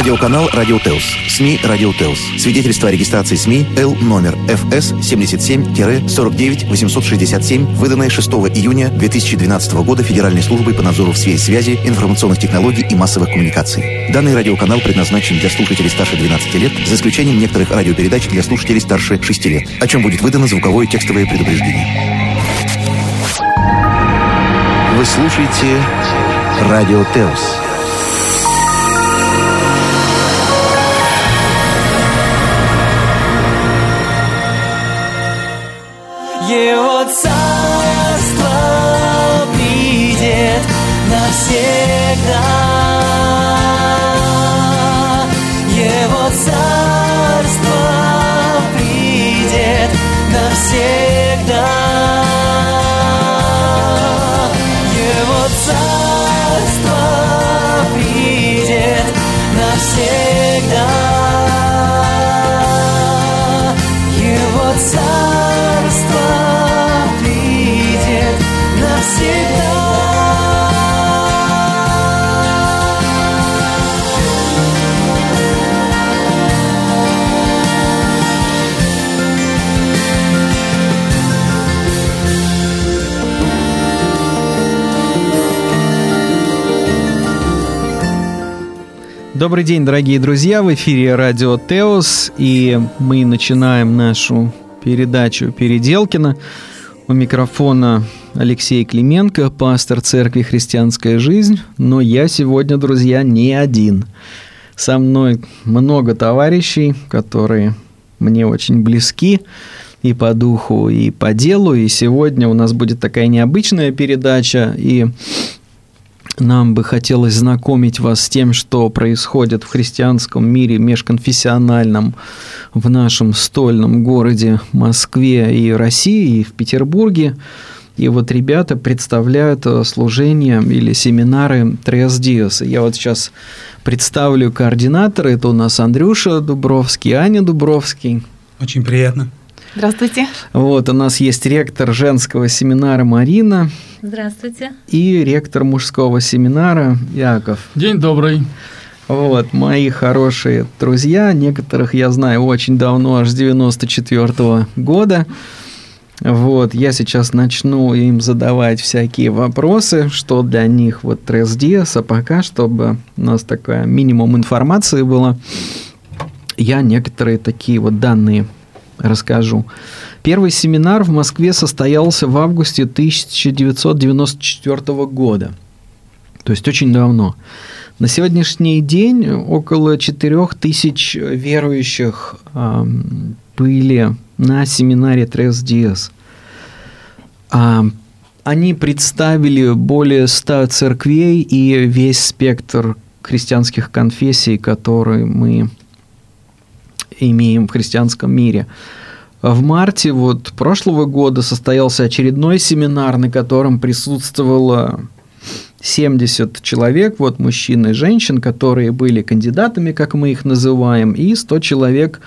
Радиоканал «Радио Телс». СМИ «Радио Телс». Свидетельство о регистрации СМИ Л номер ФС 77-49-867, выданное 6 июня 2012 года Федеральной службой по надзору в сфере связи, информационных технологий и массовых коммуникаций. Данный радиоканал предназначен для слушателей старше 12 лет, за исключением некоторых радиопередач для слушателей старше 6 лет, о чем будет выдано звуковое текстовое предупреждение. Вы слушаете «Радио навсегда. Его царство придет навсегда. Его царство придет навсегда. Добрый день, дорогие друзья! В эфире радио Теос, и мы начинаем нашу передачу Переделкина. У микрофона Алексей Клименко, пастор церкви «Христианская жизнь». Но я сегодня, друзья, не один. Со мной много товарищей, которые мне очень близки и по духу, и по делу. И сегодня у нас будет такая необычная передача, и нам бы хотелось знакомить вас с тем, что происходит в христианском мире межконфессиональном в нашем стольном городе Москве и России, и в Петербурге. И вот ребята представляют э, служение или семинары Трес Диас. Я вот сейчас представлю координаторы. Это у нас Андрюша Дубровский, Аня Дубровский. Очень приятно. Здравствуйте. Вот у нас есть ректор женского семинара Марина Здравствуйте. и ректор мужского семинара Яков. День добрый. Вот, мои хорошие друзья, некоторых я знаю очень давно, аж с 94 года. Вот, я сейчас начну им задавать всякие вопросы, что для них вот трес а пока, чтобы у нас такая минимум информации было, я некоторые такие вот данные расскажу. Первый семинар в Москве состоялся в августе 1994 года. То есть очень давно. На сегодняшний день около 4000 верующих э, были на семинаре Трес Диас. А, они представили более 100 церквей и весь спектр христианских конфессий, которые мы имеем в христианском мире. В марте вот прошлого года состоялся очередной семинар, на котором присутствовало 70 человек, вот мужчин и женщин, которые были кандидатами, как мы их называем, и 100 человек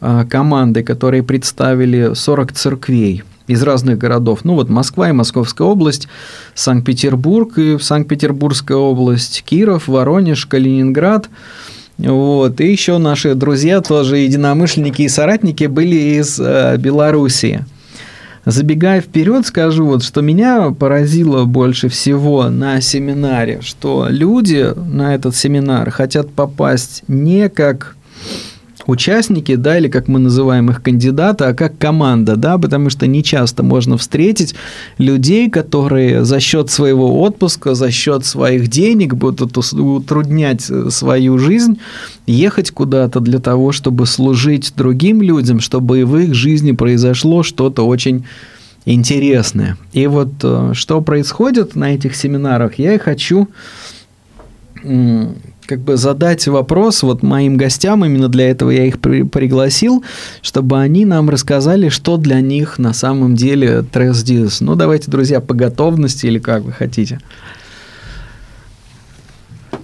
а, команды, которые представили 40 церквей из разных городов. Ну вот Москва и Московская область, Санкт-Петербург и Санкт-Петербургская область, Киров, Воронеж, Калининград. Вот. И еще наши друзья, тоже единомышленники и соратники, были из э, Белоруссии. Забегая вперед, скажу вот, что меня поразило больше всего на семинаре, что люди на этот семинар хотят попасть не как участники, да, или как мы называем их кандидаты, а как команда, да, потому что не часто можно встретить людей, которые за счет своего отпуска, за счет своих денег будут утруднять э, свою жизнь, ехать куда-то для того, чтобы служить другим людям, чтобы в их жизни произошло что-то очень интересное. И вот э, что происходит на этих семинарах, я и хочу как бы задать вопрос вот моим гостям, именно для этого я их при, пригласил, чтобы они нам рассказали, что для них на самом деле Трес. Ну, давайте, друзья, по готовности или как вы хотите.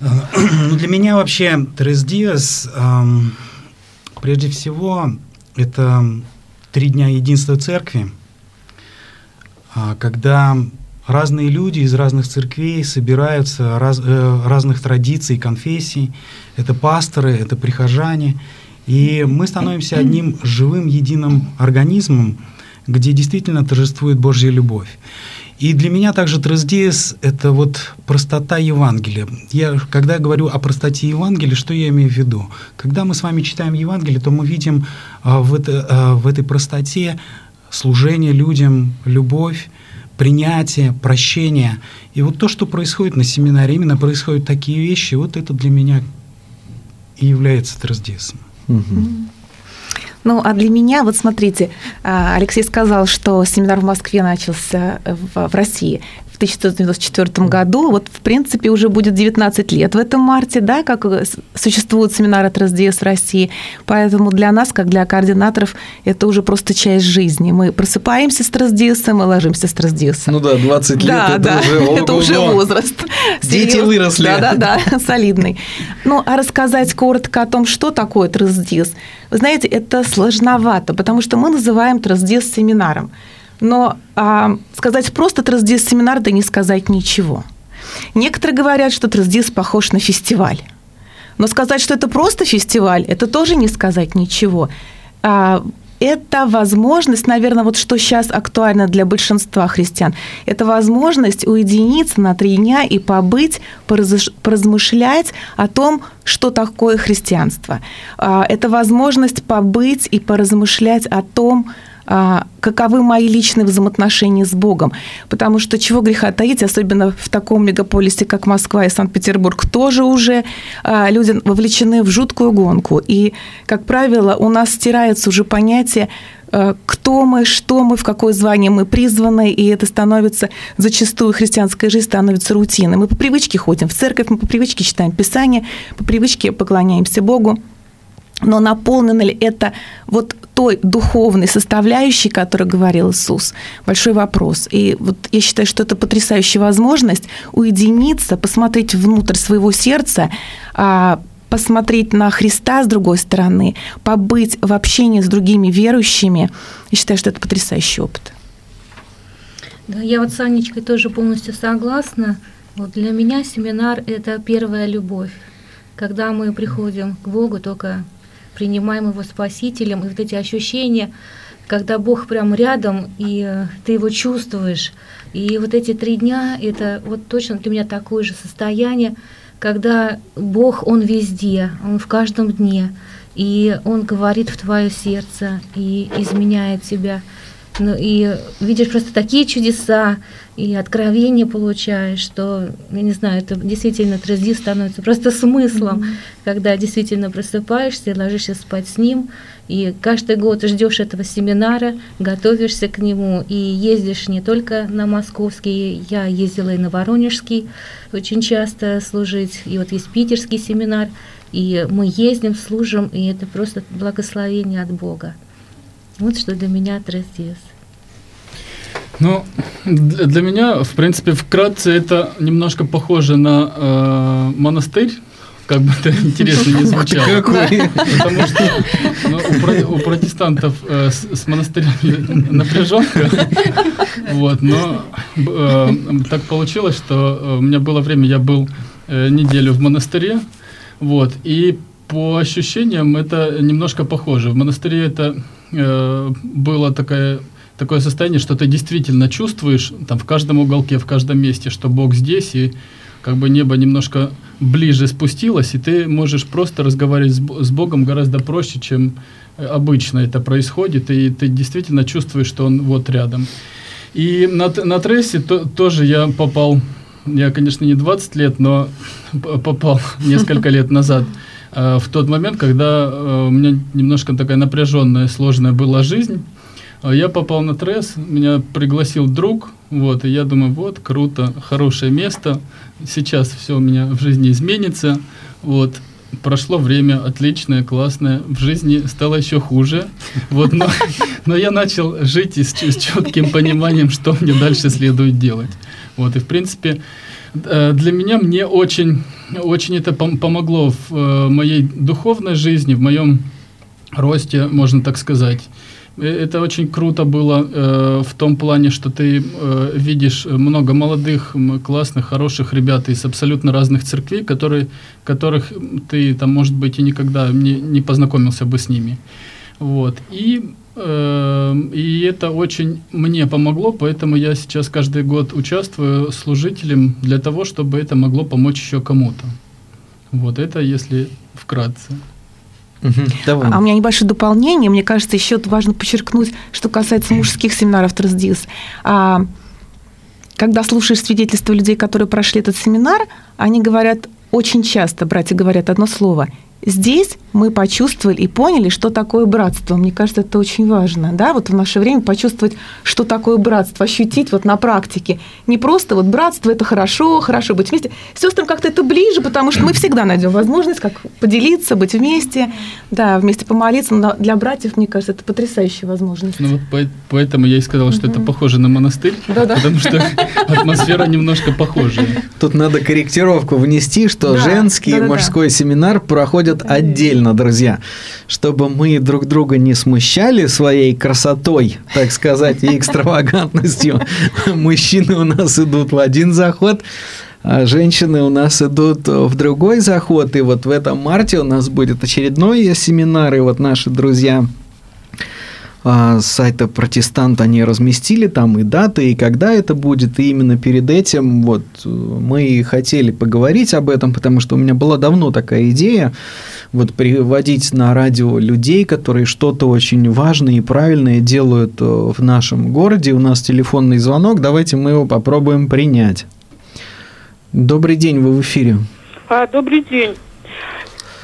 Ну, для меня вообще Трес эм, прежде всего, это три дня единства церкви, а, когда разные люди из разных церквей собираются, раз, э, разных традиций, конфессий. Это пасторы, это прихожане. И мы становимся одним живым, единым организмом, где действительно торжествует Божья любовь. И для меня также Трездиес – это вот простота Евангелия. Я, когда я говорю о простоте Евангелия, что я имею в виду? Когда мы с вами читаем Евангелие, то мы видим а, в, это, а, в этой простоте служение людям, любовь, принятие, прощение. И вот то, что происходит на семинаре, именно происходят такие вещи, вот это для меня и является. Угу. Ну, а для меня, вот смотрите, а, Алексей сказал, что семинар в Москве начался в, в России в 1994 году. Вот, в принципе, уже будет 19 лет в этом марте, да, как э, существует семинар от РСДС в России. Поэтому для нас, как для координаторов, это уже просто часть жизни. Мы просыпаемся с РСДС, мы ложимся с РСДС. Ну да, 20 лет да, это, да, уже, это уже возраст. Дети выросли. Да-да-да, солидный. Ну, а рассказать коротко о том, что такое ТРСДИС, вы знаете, это сложновато, потому что мы называем ТРСДИС семинаром. Но а, сказать просто трансдис семинар, да не сказать ничего. Некоторые говорят, что трансдис похож на фестиваль. Но сказать, что это просто фестиваль, это тоже не сказать ничего. А, это возможность, наверное, вот что сейчас актуально для большинства христиан, это возможность уединиться на три дня и побыть, поразмышлять о том, что такое христианство. А, это возможность побыть и поразмышлять о том, каковы мои личные взаимоотношения с Богом. Потому что чего греха таить, особенно в таком мегаполисе, как Москва и Санкт-Петербург, тоже уже а, люди вовлечены в жуткую гонку. И, как правило, у нас стирается уже понятие а, кто мы, что мы, в какое звание мы призваны, и это становится, зачастую христианская жизнь становится рутиной. Мы по привычке ходим в церковь, мы по привычке читаем Писание, по привычке поклоняемся Богу, но наполнено ли это вот той духовной составляющей, о которой говорил Иисус? Большой вопрос. И вот я считаю, что это потрясающая возможность уединиться, посмотреть внутрь своего сердца, а, посмотреть на Христа с другой стороны, побыть в общении с другими верующими. Я считаю, что это потрясающий опыт. Да, я вот с Анечкой тоже полностью согласна. Вот для меня семинар – это первая любовь. Когда мы приходим к Богу только принимаем его спасителем, и вот эти ощущения, когда Бог прям рядом, и э, ты его чувствуешь. И вот эти три дня, это вот точно для меня такое же состояние, когда Бог, Он везде, Он в каждом дне, и Он говорит в твое сердце и изменяет тебя. Ну, и видишь просто такие чудеса, и откровения получаешь, что, я не знаю, это действительно трезди становится просто смыслом, mm-hmm. когда действительно просыпаешься и ложишься спать с ним, и каждый год ждешь этого семинара, готовишься к нему, и ездишь не только на московский, я ездила и на воронежский очень часто служить, и вот есть питерский семинар, и мы ездим, служим, и это просто благословение от Бога. Вот что для меня Трес Ну, для меня, в принципе, вкратце это немножко похоже на э, монастырь, как бы это интересно не звучало. Потому что ну, у, у протестантов э, с, с монастырями напряженка. Вот, но э, так получилось, что э, у меня было время, я был э, неделю в монастыре, вот, и по ощущениям это немножко похоже. В монастыре это э, было такое, такое состояние, что ты действительно чувствуешь там в каждом уголке, в каждом месте, что Бог здесь, и как бы небо немножко ближе спустилось, и ты можешь просто разговаривать с, с Богом гораздо проще, чем обычно это происходит, и ты действительно чувствуешь, что Он вот рядом. И на, на трессе то, тоже я попал, я, конечно, не 20 лет, но попал несколько лет назад в тот момент, когда э, у меня немножко такая напряженная, сложная была жизнь, э, я попал на тресс, меня пригласил друг, вот, и я думаю, вот, круто, хорошее место, сейчас все у меня в жизни изменится, вот, прошло время отличное, классное, в жизни стало еще хуже, вот, но, но я начал жить с, с четким пониманием, что мне дальше следует делать, вот, и, в принципе, для меня мне очень очень это пом- помогло в э, моей духовной жизни, в моем росте, можно так сказать. это очень круто было э, в том плане, что ты э, видишь много молодых, классных, хороших ребят из абсолютно разных церквей, которые, которых ты там, может быть, и никогда не, не познакомился бы с ними. Вот. И и это очень мне помогло, поэтому я сейчас каждый год участвую служителем для того, чтобы это могло помочь еще кому-то. Вот это если вкратце. Давай. А у меня небольшое дополнение. Мне кажется, еще важно подчеркнуть, что касается мужских семинаров Трасдис. А, когда слушаешь свидетельства людей, которые прошли этот семинар, они говорят очень часто, братья говорят одно слово – здесь мы почувствовали и поняли, что такое братство. Мне кажется, это очень важно, да, вот в наше время почувствовать, что такое братство, ощутить вот на практике. Не просто вот братство – это хорошо, хорошо быть вместе. Сестрам как-то это ближе, потому что мы всегда найдем возможность как поделиться, быть вместе, да, вместе помолиться. Но для братьев, мне кажется, это потрясающая возможность. Ну вот поэтому я и сказал, что это похоже на монастырь, потому что атмосфера немножко похожая. Тут надо корректировку внести, что женский и мужской семинар проходят происходит отдельно, друзья, чтобы мы друг друга не смущали своей красотой, так сказать, и экстравагантностью. Мужчины у нас идут в один заход, а женщины у нас идут в другой заход. И вот в этом марте у нас будет очередной семинар, и вот наши друзья а, сайта протестант они разместили там и даты, и когда это будет, и именно перед этим вот мы хотели поговорить об этом, потому что у меня была давно такая идея, вот приводить на радио людей, которые что-то очень важное и правильное делают э, в нашем городе. У нас телефонный звонок, давайте мы его попробуем принять. Добрый день, вы в эфире. А, добрый день.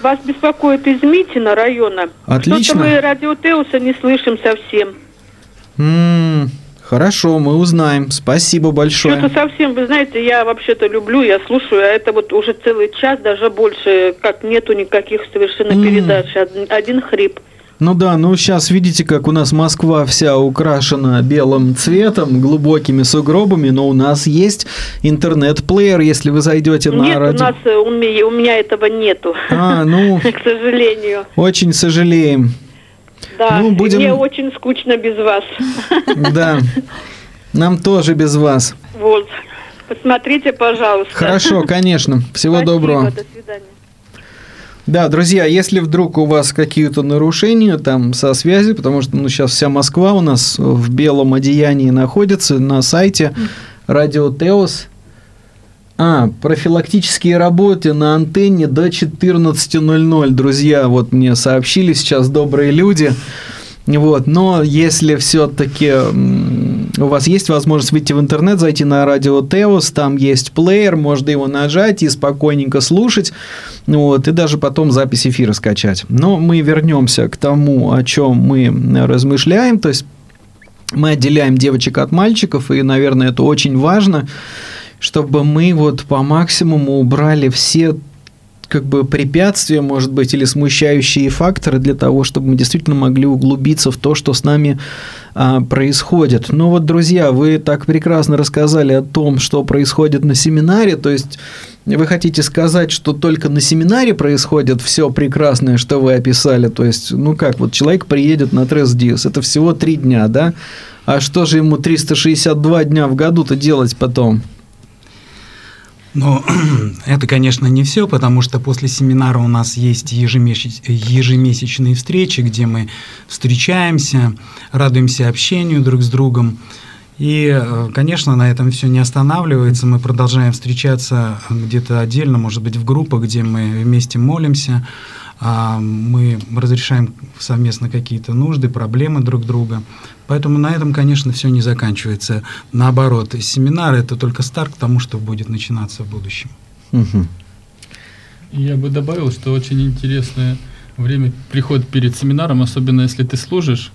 Вас беспокоит из Митина района. Отлично. Что-то мы радио Теуса не слышим совсем. М-м, хорошо, мы узнаем. Спасибо большое. Что-то совсем, вы знаете, я вообще-то люблю, я слушаю, а это вот уже целый час, даже больше, как нету никаких совершенно передач, один хрип. Ну да, ну сейчас видите, как у нас Москва вся украшена белым цветом, глубокими сугробами, но у нас есть интернет-плеер, если вы зайдете на Нет, у нас э, у меня, у меня этого нету. А, ну. К сожалению. Очень сожалеем. Да, ну, будем... мне очень скучно без вас. Да, нам тоже без вас. Вот, посмотрите, пожалуйста. Хорошо, конечно. Всего Спасибо, доброго. До свидания. Да, друзья, если вдруг у вас какие-то нарушения там со связью, потому что ну, сейчас вся Москва у нас в белом одеянии находится на сайте Радио Теос. А, профилактические работы на антенне до 14.00, друзья, вот мне сообщили сейчас добрые люди. Вот, но если все-таки у вас есть возможность выйти в интернет, зайти на радио Теос, там есть плеер, можно его нажать и спокойненько слушать, вот, и даже потом запись эфира скачать. Но мы вернемся к тому, о чем мы размышляем, то есть мы отделяем девочек от мальчиков, и, наверное, это очень важно, чтобы мы вот по максимуму убрали все как бы препятствия, может быть, или смущающие факторы для того, чтобы мы действительно могли углубиться в то, что с нами а, происходит. Но вот, друзья, вы так прекрасно рассказали о том, что происходит на семинаре, то есть вы хотите сказать, что только на семинаре происходит все прекрасное, что вы описали, то есть, ну как, вот человек приедет на Трес Диас, это всего три дня, да? А что же ему 362 дня в году-то делать потом? Но это, конечно, не все, потому что после семинара у нас есть ежемесяч... ежемесячные встречи, где мы встречаемся, радуемся общению друг с другом. И, э, конечно, на этом все не останавливается. Мы продолжаем встречаться где-то отдельно, может быть, в группах, где мы вместе молимся, а мы разрешаем совместно какие-то нужды, проблемы друг друга. Поэтому на этом, конечно, все не заканчивается. Наоборот, семинар – это только старт к тому, что будет начинаться в будущем. Угу. Я бы добавил, что очень интересное время приходит перед семинаром, особенно если ты служишь.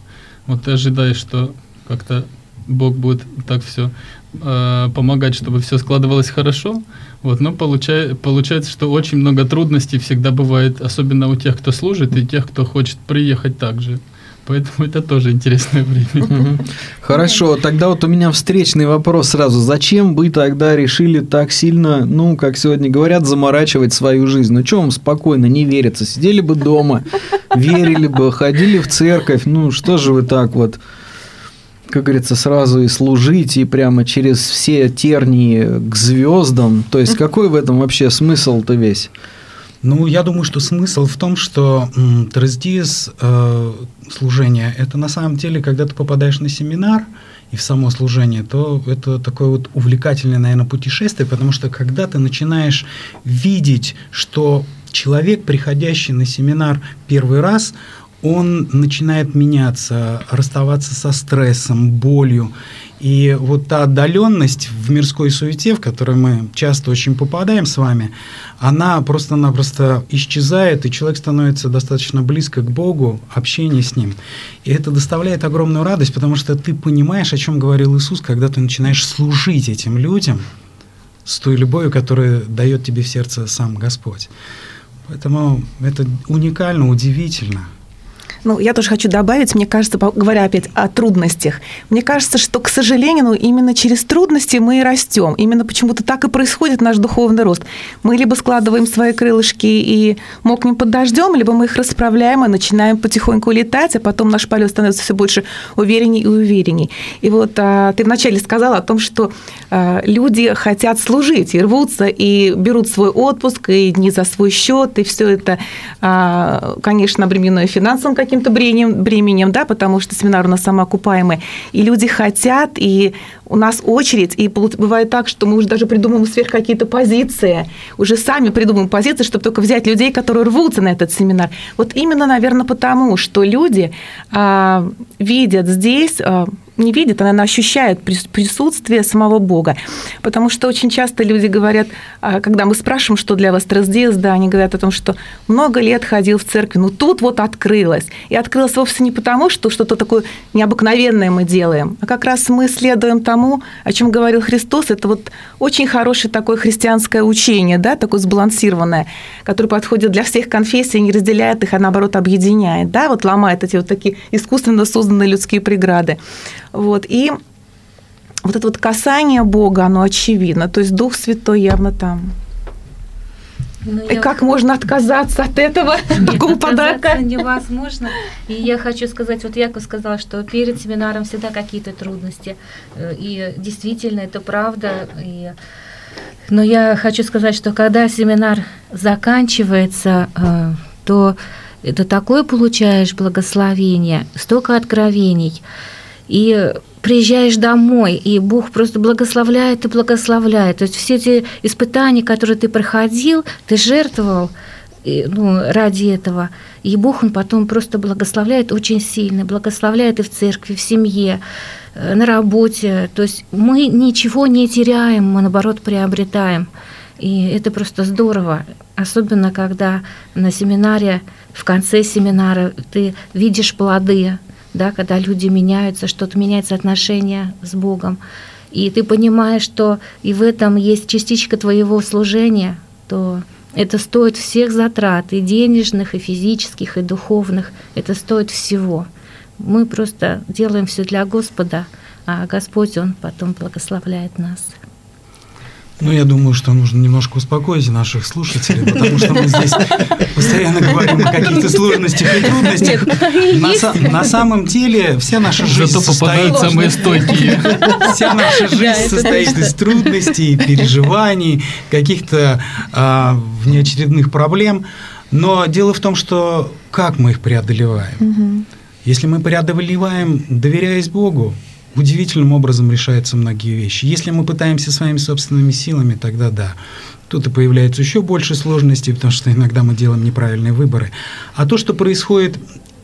Вот ты ожидаешь, что как-то Бог будет так все э, помогать, чтобы все складывалось хорошо. Вот, но получай, получается, что очень много трудностей всегда бывает, особенно у тех, кто служит, и тех, кто хочет приехать также. Поэтому это тоже интересное время. Хорошо, тогда вот у меня встречный вопрос сразу. Зачем вы тогда решили так сильно, ну, как сегодня говорят, заморачивать свою жизнь? Ну, что вам спокойно не верится? Сидели бы дома, верили бы, ходили в церковь. Ну, что же вы так вот как говорится, сразу и служить, и прямо через все тернии к звездам. То есть, какой в этом вообще смысл-то весь? Ну, я думаю, что смысл в том, что траздиз э, служение – это на самом деле, когда ты попадаешь на семинар и в само служение, то это такое вот увлекательное, наверное, путешествие, потому что когда ты начинаешь видеть, что человек, приходящий на семинар первый раз, он начинает меняться, расставаться со стрессом, болью. И вот та отдаленность в мирской суете, в которой мы часто очень попадаем с вами, она просто-напросто исчезает, и человек становится достаточно близко к Богу, общение с Ним. И это доставляет огромную радость, потому что ты понимаешь, о чем говорил Иисус, когда ты начинаешь служить этим людям с той любовью, которую дает тебе в сердце сам Господь. Поэтому это уникально, удивительно – ну, я тоже хочу добавить, мне кажется, говоря опять о трудностях, мне кажется, что, к сожалению, ну, именно через трудности мы и растем. Именно почему-то так и происходит наш духовный рост. Мы либо складываем свои крылышки и мокнем под дождем, либо мы их расправляем и начинаем потихоньку летать, а потом наш полет становится все больше уверенней и уверенней. И вот а, ты вначале сказала о том, что а, люди хотят служить и рвутся, и берут свой отпуск, и дни за свой счет, и все это, а, конечно, обременено финансовым каким-то бременем, бременем, да, потому что семинар у нас самоокупаемый, и люди хотят, и у нас очередь, и бывает так, что мы уже даже придумываем сверх какие-то позиции, уже сами придумываем позиции, чтобы только взять людей, которые рвутся на этот семинар. Вот именно, наверное, потому, что люди а, видят здесь а, не видит, она ощущает присутствие самого Бога. Потому что очень часто люди говорят, а, когда мы спрашиваем, что для вас трансдиз, да, они говорят о том, что много лет ходил в церковь, ну тут вот открылось. И открылось вовсе не потому, что что-то такое необыкновенное мы делаем, а как раз мы следуем тому, о чем говорил Христос. Это вот очень хорошее такое христианское учение, да, такое сбалансированное, которое подходит для всех конфессий, не разделяет их, а наоборот объединяет, да, вот ломает эти вот такие искусственно созданные людские преграды. Вот, и вот это вот касание Бога, оно очевидно. То есть Дух Святой явно там. Ну, и я... как можно отказаться от этого такого подарка? невозможно. И я хочу сказать, вот Яков сказала, что перед семинаром всегда какие-то трудности. Э, и действительно, это правда. И... Но я хочу сказать, что когда семинар заканчивается, э, то это такое получаешь благословение, столько откровений – и приезжаешь домой, и Бог просто благословляет и благословляет. То есть все эти испытания, которые ты проходил, ты жертвовал ну, ради этого. И Бог, Он потом просто благословляет очень сильно, благословляет и в церкви, в семье, э, на работе. То есть мы ничего не теряем, мы наоборот приобретаем. И это просто здорово, особенно когда на семинаре, в конце семинара ты видишь плоды, да, когда люди меняются, что-то меняется отношение с Богом, и ты понимаешь, что и в этом есть частичка твоего служения, то это стоит всех затрат, и денежных, и физических, и духовных. Это стоит всего. Мы просто делаем все для Господа, а Господь, Он потом благословляет нас. Ну, я думаю, что нужно немножко успокоить наших слушателей, потому что мы здесь постоянно говорим о каких-то сложностях и трудностях. На, на самом деле вся наша жизнь Зато состоит... самые стойкие. Вся наша жизнь состоит из трудностей, переживаний, каких-то а, внеочередных проблем. Но дело в том, что как мы их преодолеваем. Если мы преодолеваем, доверяясь Богу, удивительным образом решаются многие вещи. Если мы пытаемся своими собственными силами, тогда да. Тут и появляется еще больше сложностей, потому что иногда мы делаем неправильные выборы. А то, что происходит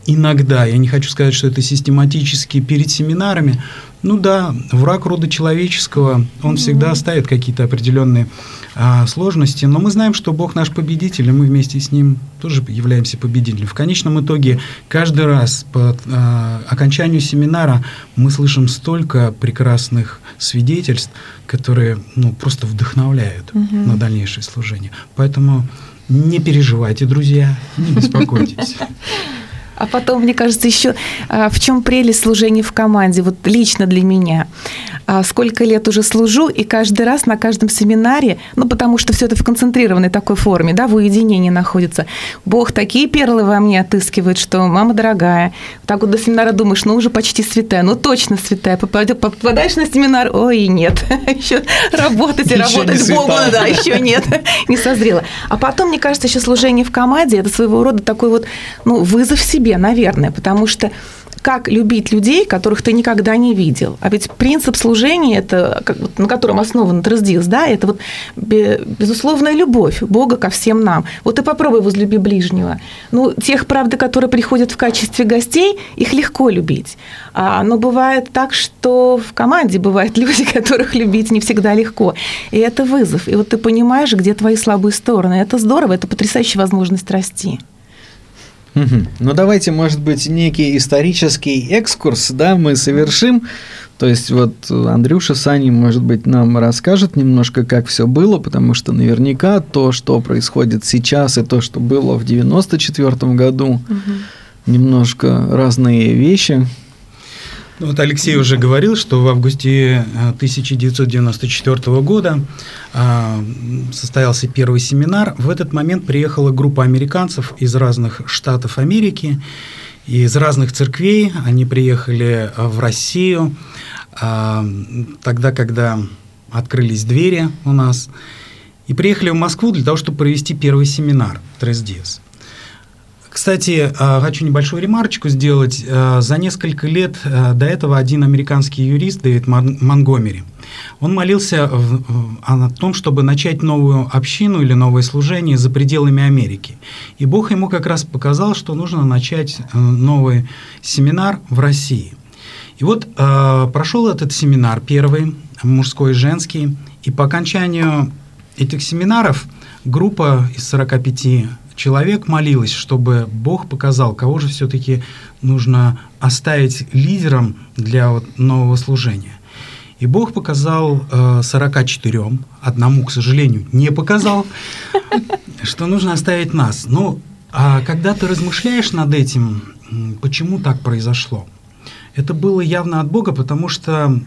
иногда, я не хочу сказать, что это систематически перед семинарами, ну да, враг рода человеческого, он всегда ставит какие-то определенные а, сложности, но мы знаем, что Бог наш победитель, и мы вместе с Ним тоже являемся победителем. В конечном итоге каждый раз по а, окончанию семинара мы слышим столько прекрасных свидетельств, которые ну, просто вдохновляют угу. на дальнейшее служение. Поэтому не переживайте, друзья, не беспокойтесь. А потом, мне кажется, еще а, в чем прелесть служения в команде, вот лично для меня. А, сколько лет уже служу, и каждый раз на каждом семинаре, ну, потому что все это в концентрированной такой форме, да, в уединении находится. Бог такие перлы во мне отыскивает, что мама дорогая. Так вот до семинара думаешь, ну, уже почти святая, ну, точно святая. Попадаешь на семинар, ой, нет, еще работать и работать Богу, да, еще нет, не созрела. А потом, мне кажется, еще служение в команде, это своего рода такой вот, ну, вызов себе, наверное, потому что как любить людей, которых ты никогда не видел. А ведь принцип служения, это, на котором основан Траздис, да, это вот безусловная любовь Бога ко всем нам. Вот и попробуй возлюби ближнего. Ну, тех, правда, которые приходят в качестве гостей, их легко любить. А, но бывает так, что в команде бывают люди, которых любить не всегда легко. И это вызов. И вот ты понимаешь, где твои слабые стороны. Это здорово, это потрясающая возможность расти. Угу. Ну давайте, может быть, некий исторический экскурс, да, мы совершим. То есть вот Андрюша Сани, может быть, нам расскажет немножко, как все было, потому что наверняка то, что происходит сейчас, и то, что было в 94 году, угу. немножко разные вещи. Ну, вот Алексей уже говорил, что в августе 1994 э, года а, состоялся первый семинар. В этот момент приехала группа американцев из разных штатов Америки, из разных церквей. Они приехали в Россию а, тогда, когда открылись двери у нас. И приехали в Москву для того, чтобы провести первый семинар Тресдес. Кстати, а, хочу небольшую ремарочку сделать. А, за несколько лет а, до этого один американский юрист, Дэвид Монгомери, он молился о том, чтобы начать новую общину или новое служение за пределами Америки. И Бог ему как раз показал, что нужно начать э, новый семинар в России. И вот прошел этот семинар первый, мужской и женский, и по окончанию этих семинаров группа из 45 человек молилась, чтобы Бог показал, кого же все-таки нужно оставить лидером для вот нового служения. И Бог показал э, 44, одному, к сожалению, не показал, что нужно оставить нас. Ну, а когда ты размышляешь над этим, почему так произошло, это было явно от Бога, потому что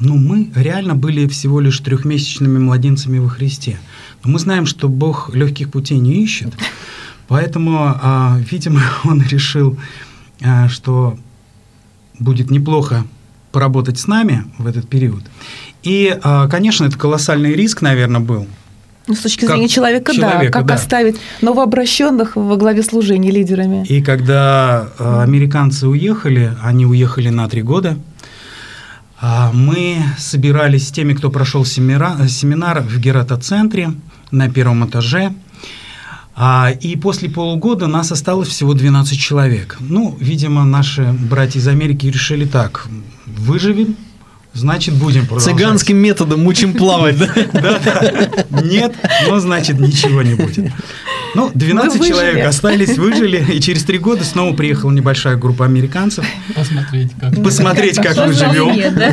ну, мы реально были всего лишь трехмесячными младенцами во Христе. Но мы знаем, что Бог легких путей не ищет. Поэтому, а, видимо, он решил, а, что будет неплохо поработать с нами в этот период. И, а, конечно, это колоссальный риск, наверное, был. Ну, с точки зрения человека, человека, да, как да. оставить новообращенных во главе служения лидерами. И когда американцы уехали, они уехали на три года, мы собирались с теми, кто прошел семинар, семинар в Герата-центре на первом этаже – а, и после полугода нас осталось всего 12 человек. Ну, видимо, наши братья из Америки решили так, выживем, значит, будем продолжать. Цыганским методом учим плавать, да? Да, да. Нет, ну, значит, ничего не будет. Ну, 12 человек остались, выжили, и через три года снова приехала небольшая группа американцев. Посмотреть, как, Посмотреть, как мы живем.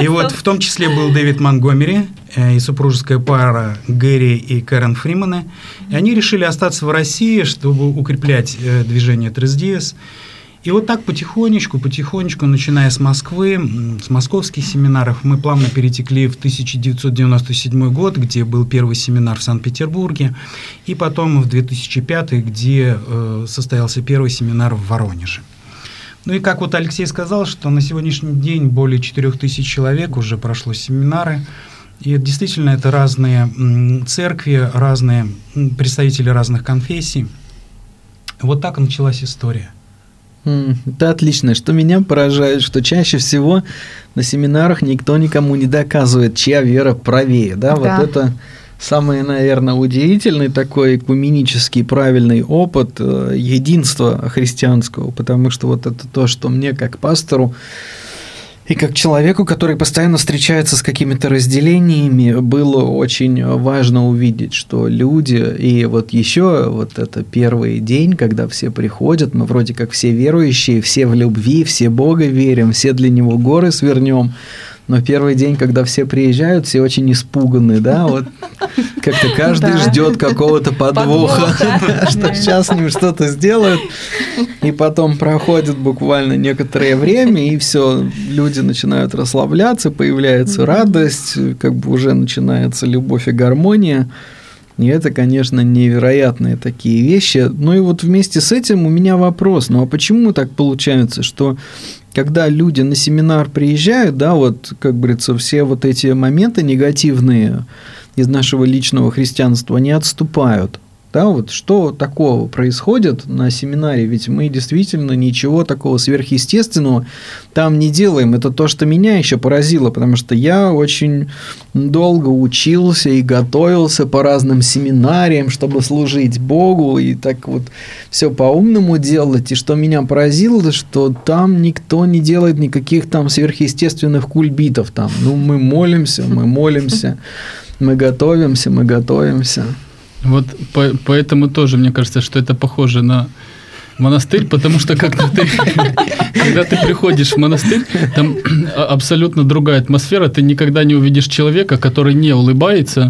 И вот в том числе был Дэвид Монгомери э, и супружеская пара Гэри и Кэрен Фриманы. И они решили остаться в России, чтобы укреплять э, движение Тресдиес. И вот так потихонечку, потихонечку, начиная с Москвы, с московских семинаров, мы плавно перетекли в 1997 год, где был первый семинар в Санкт-Петербурге, и потом в 2005, где э, состоялся первый семинар в Воронеже. Ну и как вот Алексей сказал, что на сегодняшний день более 4000 человек уже прошло семинары, и действительно это разные церкви, разные представители разных конфессий. Вот так началась история. Это отлично. Что меня поражает, что чаще всего на семинарах никто никому не доказывает, чья вера правее. Да, да. вот это самый, наверное, удивительный такой экуменический правильный опыт э, единства христианского, потому что вот это то, что мне как пастору и как человеку, который постоянно встречается с какими-то разделениями, было очень важно увидеть, что люди, и вот еще вот это первый день, когда все приходят, мы вроде как все верующие, все в любви, все Бога верим, все для Него горы свернем, но первый день, когда все приезжают, все очень испуганы, да, вот как-то каждый Да. ждет какого-то подвоха, Подвоха. что сейчас с ним что-то сделают, и потом проходит буквально некоторое время, и все, люди начинают расслабляться, появляется радость, как бы уже начинается любовь и гармония. И это, конечно, невероятные такие вещи. Ну и вот вместе с этим у меня вопрос. Ну а почему так получается, что когда люди на семинар приезжают, да, вот, как говорится, все вот эти моменты негативные из нашего личного христианства, они отступают. Да, вот что такого происходит на семинаре? Ведь мы действительно ничего такого сверхъестественного там не делаем. Это то, что меня еще поразило, потому что я очень долго учился и готовился по разным семинариям, чтобы служить Богу и так вот все по-умному делать. И что меня поразило, что там никто не делает никаких там сверхъестественных кульбитов. Там, ну, мы молимся, мы молимся, мы готовимся, мы готовимся. Вот по- поэтому тоже мне кажется, что это похоже на монастырь, потому что когда ты, когда ты приходишь в монастырь, там абсолютно другая атмосфера, ты никогда не увидишь человека, который не улыбается,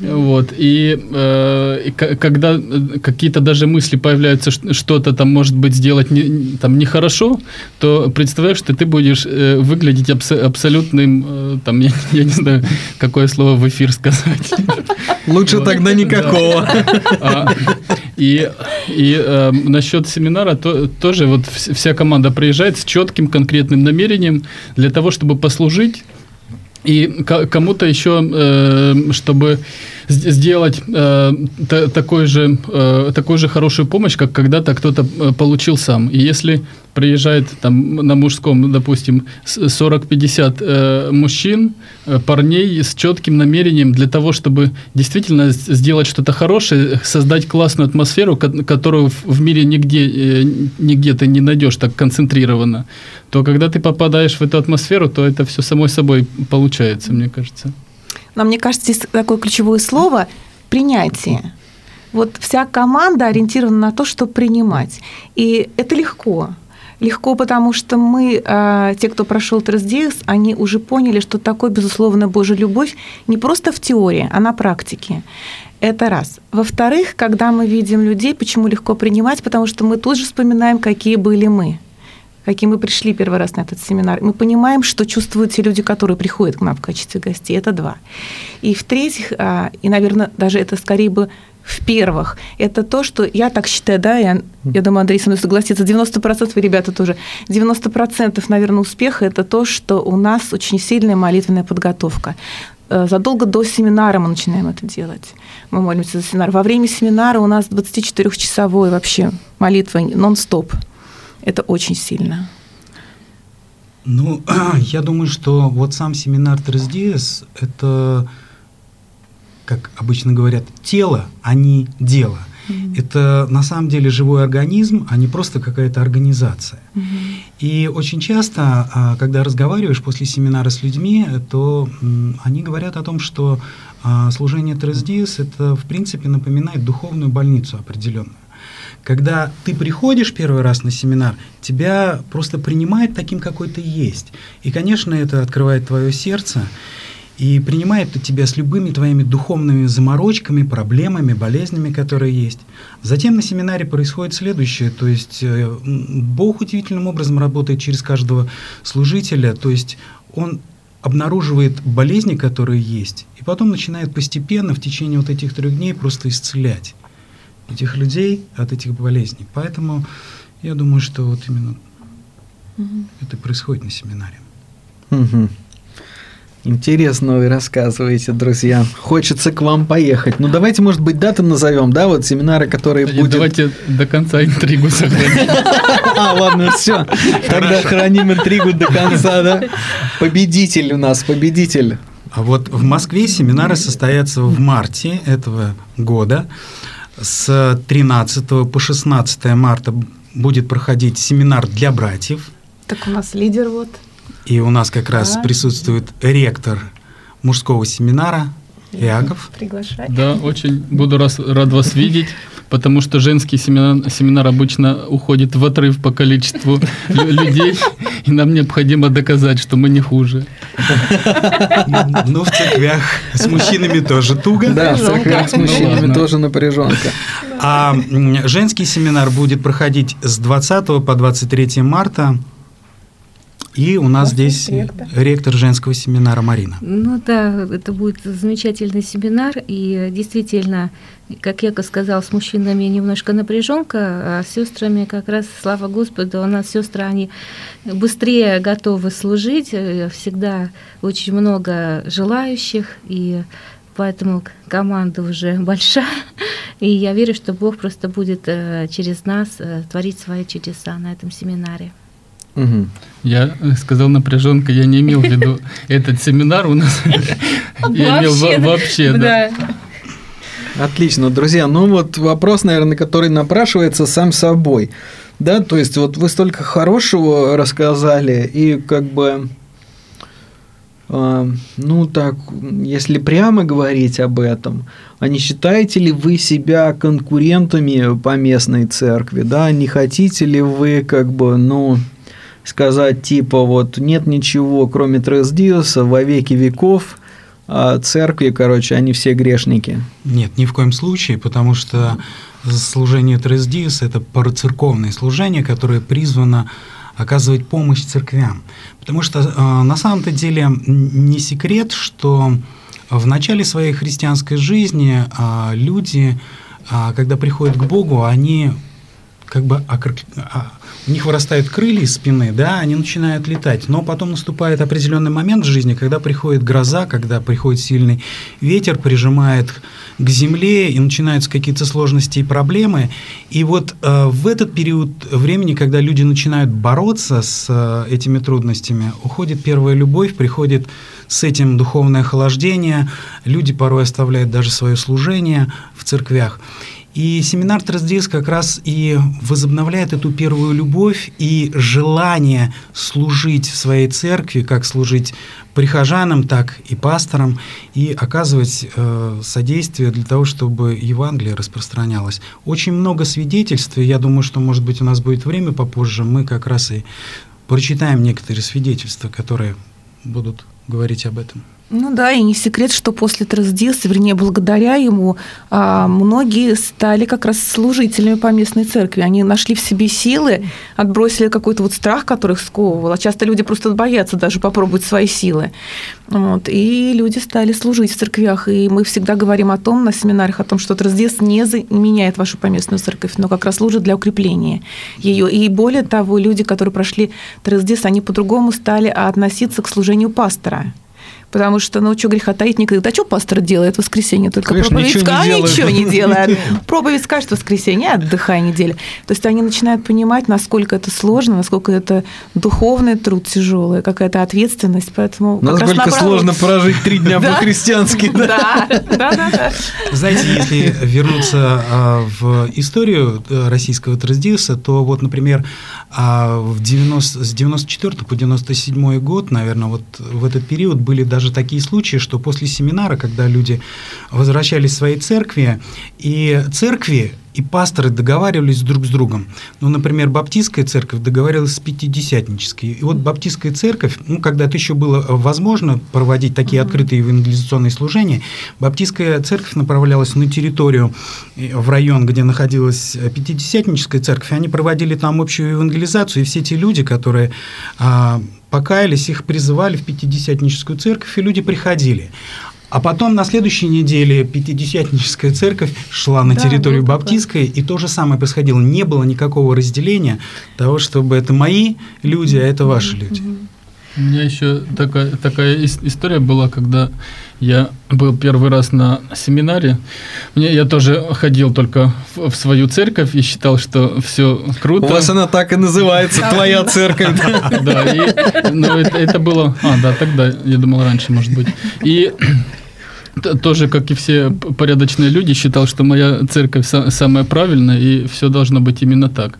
вот, и, э, и когда э, какие-то даже мысли появляются, что-то там может быть сделать не, там нехорошо, то представляешь, что ты будешь э, выглядеть абс- абсолютным, э, там, я, я не знаю, какое слово в эфир сказать. Лучше Вот. тогда никакого. А, и и э, насчет семинара то, тоже вот вс- вся команда приезжает с четким конкретным намерением для того, чтобы послужить и ко- кому-то еще, э, чтобы сделать э, та- такой же, э, такую же хорошую помощь, как когда-то кто-то э, получил сам. И если приезжает там на мужском, допустим, с- 40-50 э, мужчин, э, парней с четким намерением для того, чтобы действительно сделать что-то хорошее, создать классную атмосферу, ко- которую в мире нигде, э, нигде ты не найдешь так концентрированно, то когда ты попадаешь в эту атмосферу, то это все само собой получается, мне кажется. Но мне кажется, здесь такое ключевое слово – принятие. Вот вся команда ориентирована на то, чтобы принимать. И это легко. Легко, потому что мы, э, те, кто прошел Трасдиес, они уже поняли, что такое, безусловно, Божья любовь не просто в теории, а на практике. Это раз. Во-вторых, когда мы видим людей, почему легко принимать, потому что мы тут же вспоминаем, какие были мы какие мы пришли первый раз на этот семинар. Мы понимаем, что чувствуют те люди, которые приходят к нам в качестве гостей. Это два. И в-третьих, а, и, наверное, даже это скорее бы в-первых, это то, что я так считаю, да, я, я думаю, Андрей со мной согласится, 90% и ребята тоже, 90%, наверное, успеха – это то, что у нас очень сильная молитвенная подготовка. Э, Задолго до семинара мы начинаем это делать. Мы молимся за семинар. Во время семинара у нас 24-часовой вообще молитва нон-стоп. Это очень сильно. Ну, я думаю, что вот сам семинар ТРСДС – это, как обычно говорят, тело, а не дело. Это на самом деле живой организм, а не просто какая-то организация. И очень часто, а, когда разговариваешь после семинара с людьми, то они говорят о том, что а, служение ТРСДС это в принципе напоминает духовную больницу определенную. Когда ты приходишь первый раз на семинар, тебя просто принимают таким, какой ты есть. И, конечно, это открывает твое сердце и принимает тебя с любыми твоими духовными заморочками, проблемами, болезнями, которые есть. Затем на семинаре происходит следующее, то есть э, Бог удивительным образом работает через каждого служителя, то есть Он обнаруживает болезни, которые есть, и потом начинает постепенно в течение вот этих трех дней просто исцелять этих людей от этих болезней. Поэтому я думаю, что вот именно это происходит на семинаре. Мгм. Интересно вы рассказываете, друзья. Хочется к вам поехать. Ну, давайте, может быть, даты назовем, да, вот семинары, которые И будут... Давайте до конца интригу сохраним. А, ладно, все. Тогда храним интригу до конца, да? Победитель у нас, победитель. А вот в Москве семинары состоятся в марте этого года. С 13 по 16 марта будет проходить семинар для братьев. Так у нас лидер вот. И у нас как раз Да. присутствует ректор мужского семинара Иаков. Приглашай. Да, очень буду раз, рад вас видеть, потому что женский семинар, семинар обычно уходит в отрыв по количеству лю- людей. и нам необходимо доказать, что мы не хуже. Ну, в церквях с мужчинами тоже туго. Да, в церквях с мужчинами тоже напряженка. А женский семинар будет проходить с 20 по 23 марта. И у нас здесь ректор женского семинара Марина. Ну да, это будет замечательный семинар, и действительно, как Яко сказал, с мужчинами немножко напряженка, а с сестрами как раз, слава Господу, у нас сестры, они быстрее готовы служить, э, всегда очень много желающих, и поэтому команда уже большая, и я верю, что Бог просто будет э, через нас э, творить свои чудеса на этом семинаре. Мгм. Я э, сказал напряженка, я не имел в виду этот семинар у нас. Я имел во- вообще, да. Отлично, друзья. Ну вот вопрос, наверное, который напрашивается сам собой. Да, то есть вот вы столько хорошего рассказали, и как бы, э, ну так, если прямо говорить об этом, а не считаете ли вы себя конкурентами по местной церкви, да, не хотите ли вы как бы, ну, сказать типа вот нет ничего, кроме Тресдиоса во веки веков, а церкви, короче, они все грешники. Нет, ни в коем случае, потому что служение Тресдиес – это парацерковное служение, которое призвано оказывать помощь церквям. Потому что э, на самом-то деле не секрет, что в начале своей христианской жизни э, люди, э, когда приходят к Богу, они как бы окр- а, у них вырастают крылья из спины, да, они начинают летать. Но потом наступает определенный момент в жизни, когда приходит гроза, когда приходит сильный ветер, прижимает к земле, и начинаются какие-то сложности и проблемы. И вот э, в этот период времени, когда люди начинают бороться с э, этими трудностями, уходит первая любовь, приходит с этим духовное охлаждение, люди порой оставляют даже свое служение в церквях. И семинар Трасдис как раз и возобновляет эту первую любовь и желание служить в своей церкви, как служить прихожанам, так и пасторам, и оказывать э, содействие для того, чтобы Евангелие распространялось. Очень много свидетельств, и я думаю, что, может быть, у нас будет время попозже, мы как раз и прочитаем некоторые свидетельства, которые будут говорить об этом. Ну да, и не секрет, что после Трасдиса, вернее, благодаря ему, а, многие стали как раз служителями по местной церкви. Они нашли в себе силы, отбросили какой-то вот страх, который их сковывал. А часто люди просто боятся даже попробовать свои силы. Вот. И люди стали служить в церквях. И мы всегда говорим о том на семинарах, о том, что Трасдис не заменяет вашу поместную церковь, но как раз служит для укрепления ее. И более того, люди, которые прошли Трасдис, они по-другому стали относиться к служению пастора. Потому что, ну, что греха таить, никогда. Да что пастор делает в воскресенье? Только Конечно, проповедь ничего не скажет, делает. ничего не делает. Проповедь скажет в воскресенье, отдыхай неделю. То есть они начинают понимать, насколько это сложно, насколько это духовный труд тяжелый, какая-то ответственность. Поэтому Насколько сложно прожить три дня по-христиански. да? Да, да. Знаете, если вернуться а, в историю э, российского Трасдиуса, то вот, например, а, в 90, с 94 по 97 год, наверное, вот в этот период были даже такие случаи, что после семинара, когда люди возвращались в свои церкви, и церкви и пасторы договаривались друг с другом. Ну, например, баптистская церковь договаривалась с пятидесятнической. И вот баптистская церковь, ну, когда-то еще было возможно проводить такие открытые евангелизационные служения, баптистская церковь направлялась на территорию, в район, где находилась пятидесятническая церковь, и они проводили там общую евангелизацию, и все те люди, которые а, покаялись, их призывали в пятидесятническую церковь, и люди приходили. А потом на следующей неделе Пятидесятническая церковь шла на Да, территорию такое. Баптистской, и то же самое происходило. Не было никакого разделения того, чтобы это мои люди, а это ваши люди. У меня еще такая, такая ис- история была, когда я был первый раз на семинаре. Мне, я тоже ходил только в, в свою церковь и считал, что все У круто. вас она так и называется, твоя церковь. да? Ну, это, было... А, да, тогда, я думал, раньше, может быть. И тоже, как и все порядочные люди, считал, что моя церковь са- самая правильная, и все должно быть именно так.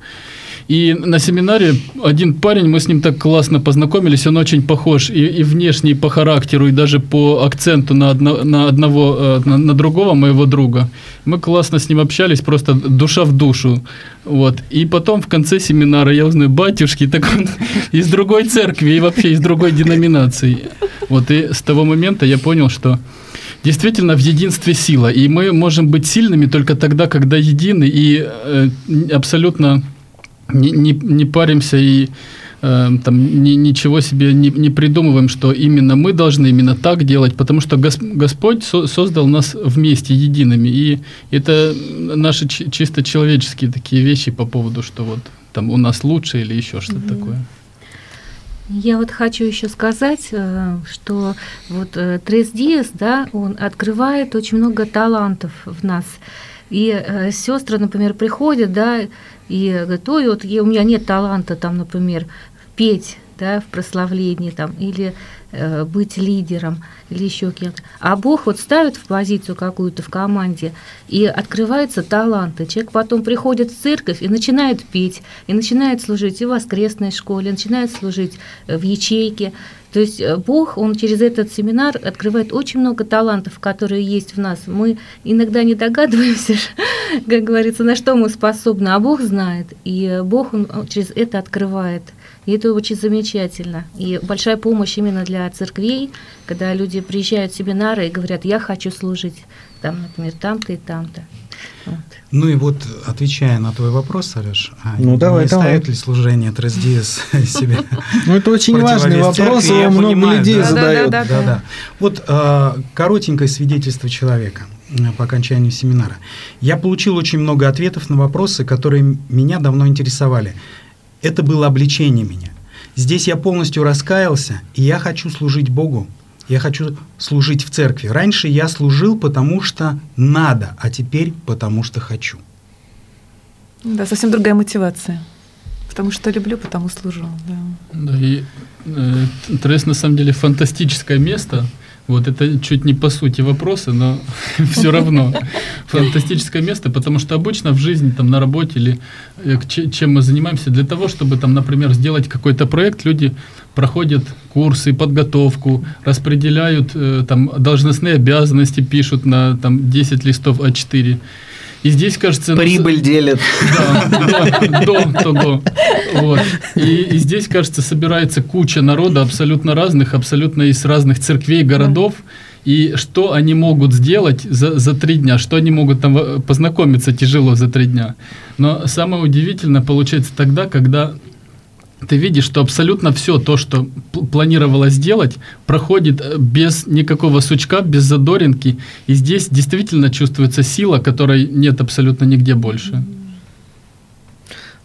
И на семинаре один парень, мы с ним так классно познакомились, он очень похож и, и внешне, и по характеру, и даже по акценту на, одно, на одного, э, на, на другого моего друга. Мы классно с ним общались, просто душа в душу. Вот. И потом в конце семинара я узнаю, батюшки, так он из другой церкви и вообще из другой деноминации. Вот и с того момента я понял, что действительно в единстве сила. И мы можем быть сильными только тогда, когда едины и э, абсолютно не, не, не паримся и э, там, ни, ничего себе не, не придумываем, что именно мы должны именно так делать, потому что Господь со, создал нас вместе, едиными. И это наши чисто человеческие такие вещи по поводу, что вот там у нас лучше или еще что-то mm-hmm. такое. Я вот хочу еще сказать, э, что вот э, Трес Диас, да, он открывает очень много талантов в нас. И э, сестры, например, приходят, да, и говорят, ой, вот у меня нет таланта, там, например, петь, да, в прославлении там, или э, быть лидером, или еще кем-то. А Бог вот ставит в позицию какую-то в команде, и открываются таланты. Человек потом приходит в церковь и начинает петь, и начинает служить и в воскресной школе, начинает служить э, в ячейке. То есть э, Бог, Он через этот семинар открывает очень много талантов, которые есть в нас. Мы иногда не догадываемся, как говорится, на что мы способны, а Бог знает. И Бог Он через это открывает. И это очень замечательно. И большая помощь именно для церквей, когда люди приезжают в семинары и говорят, я хочу служить, там, например, там-то и там-то. Ну и вот, отвечая на твой вопрос, Алеш, а ну, давай, не давай. ставит ли служение ТРСДС себе Ну это очень важный вопрос, его много людей задают. Да, да. Вот а, коротенькое свидетельство человека по окончанию семинара. Я получил очень много ответов на вопросы, которые меня давно интересовали. Это было обличение меня. Здесь я полностью раскаялся, и я хочу служить Богу. Я хочу служить в церкви. Раньше я служил, потому что надо, а теперь потому что хочу. Да, совсем другая мотивация. Потому что люблю, потому служу. Да, да и э, Трес на самом деле фантастическое место вот это чуть не по сути вопроса, но все равно фантастическое место, потому что обычно в жизни, там на работе или э, чем мы занимаемся, для того, чтобы там, например, сделать какой-то проект, люди проходят курсы, подготовку, распределяют э, там должностные обязанности, пишут на там 10 листов А4. И здесь, кажется... Прибыль ну, делят. Да, да, до того. Вот. И, и здесь, кажется, собирается куча народа абсолютно разных, абсолютно из разных церквей, городов. И что они могут сделать за, за три дня, что они могут там э, познакомиться тяжело за три дня. Но самое удивительное получается тогда, когда ты видишь, что абсолютно все то, что планировалось сделать, проходит э, без никакого сучка, без задоринки. И здесь действительно чувствуется сила, которой нет абсолютно нигде больше.